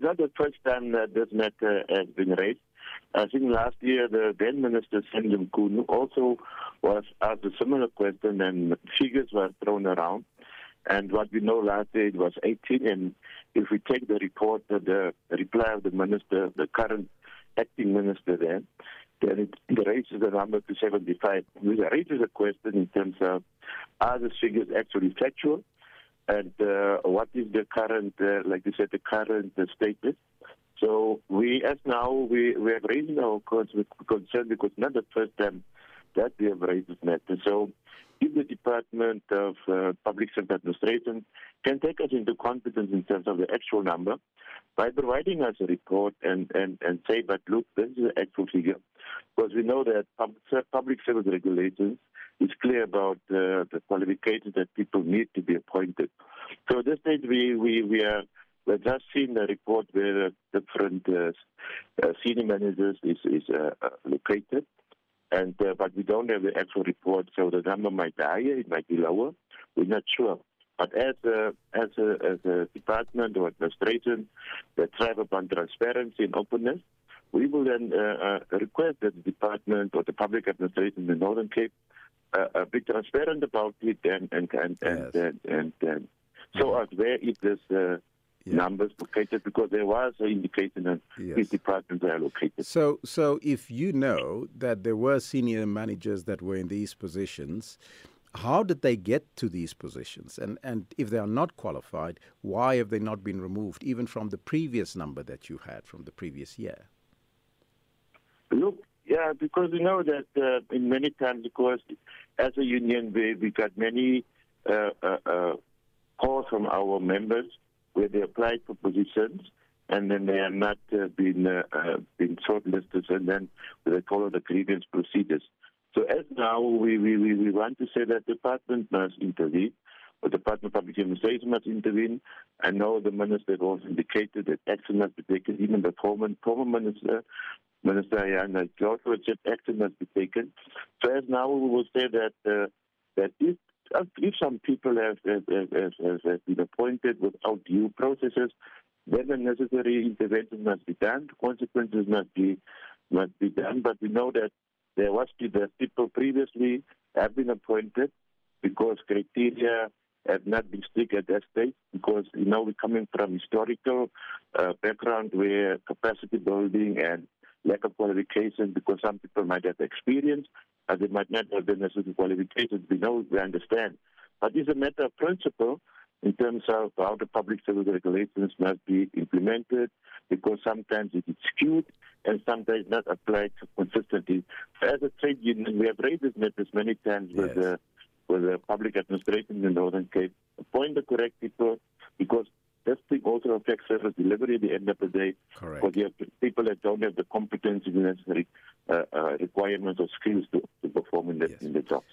it's not the first time that this matter has been raised. I think last year the then Minister Senzo Mchunu also was asked a similar question and figures were thrown around. And what we know last year it was 18 and if we take the report, the reply of the minister, the current acting minister then, then it, it raises the number to 75. Which raises a question in terms of are the figures actually factual? And uh, what is the current, uh, like you said, the current uh, status? So we, as now, we, we have raised our concern because not the first time that we have raised this matter. So if the Department of uh, Public Service Administration can take us into confidence in terms of the actual number by providing us a report and, and, and say, but look, this is the actual figure. Because we know that public service regulations is clear about uh, the qualifications that people need to be appointed. So at this stage, we, we, we are we've just seen the report where different uh, uh, senior managers is, is uh, uh, located, and uh, but we don't have the actual report, so the number might be higher, it might be lower. We're not sure. But as a, as a, as a department or administration that thrive upon transparency and openness, we will then request that the department or the public administration in the Northern Cape uh, be transparent about it and and and and, yes. and, and, and show us where it is uh, yeah. numbers located because there was an indication that yes. these departments are located. So, so if you know that there were senior managers that were in these positions, how did they get to these positions? And and if they are not qualified, why have they not been removed, even from the previous number that you had from the previous year? Yeah, because we know that uh, in many times, because as a union, we we got many uh, uh, uh calls from our members where they applied for positions and then they are not uh, been uh, been shortlisted, and then they follow the grievance procedures. So as now we, we, we want to say that the department must intervene, or the Department of Public Administration must intervene. I know the minister also indicated that action must be taken. Even the former former minister, Minister George, said action must be taken. So as now we will say that uh, that if if some people have, have, have, have, been appointed without due processes, then the necessary intervention must be done. Consequences must be must be done. But we know that there was that people previously have been appointed because criteria have not been strict at that stage. Because you know we're coming from historical uh, background where capacity building and lack of qualification because some people might have experience and they might not have the necessary qualifications. We know, we understand. But it's a matter of principle in terms of how the public service regulations must be implemented because sometimes it is skewed and sometimes not applied consistently. As a trade union, we have raised this matter many times yes. with, the, with the public administration in the Northern Cape. Appoint the correct people thing service delivery at the end of the day. Correct. Because you have people that don't have the competency the necessary uh, uh, requirements or skills to, to perform in the, yes. in the jobs.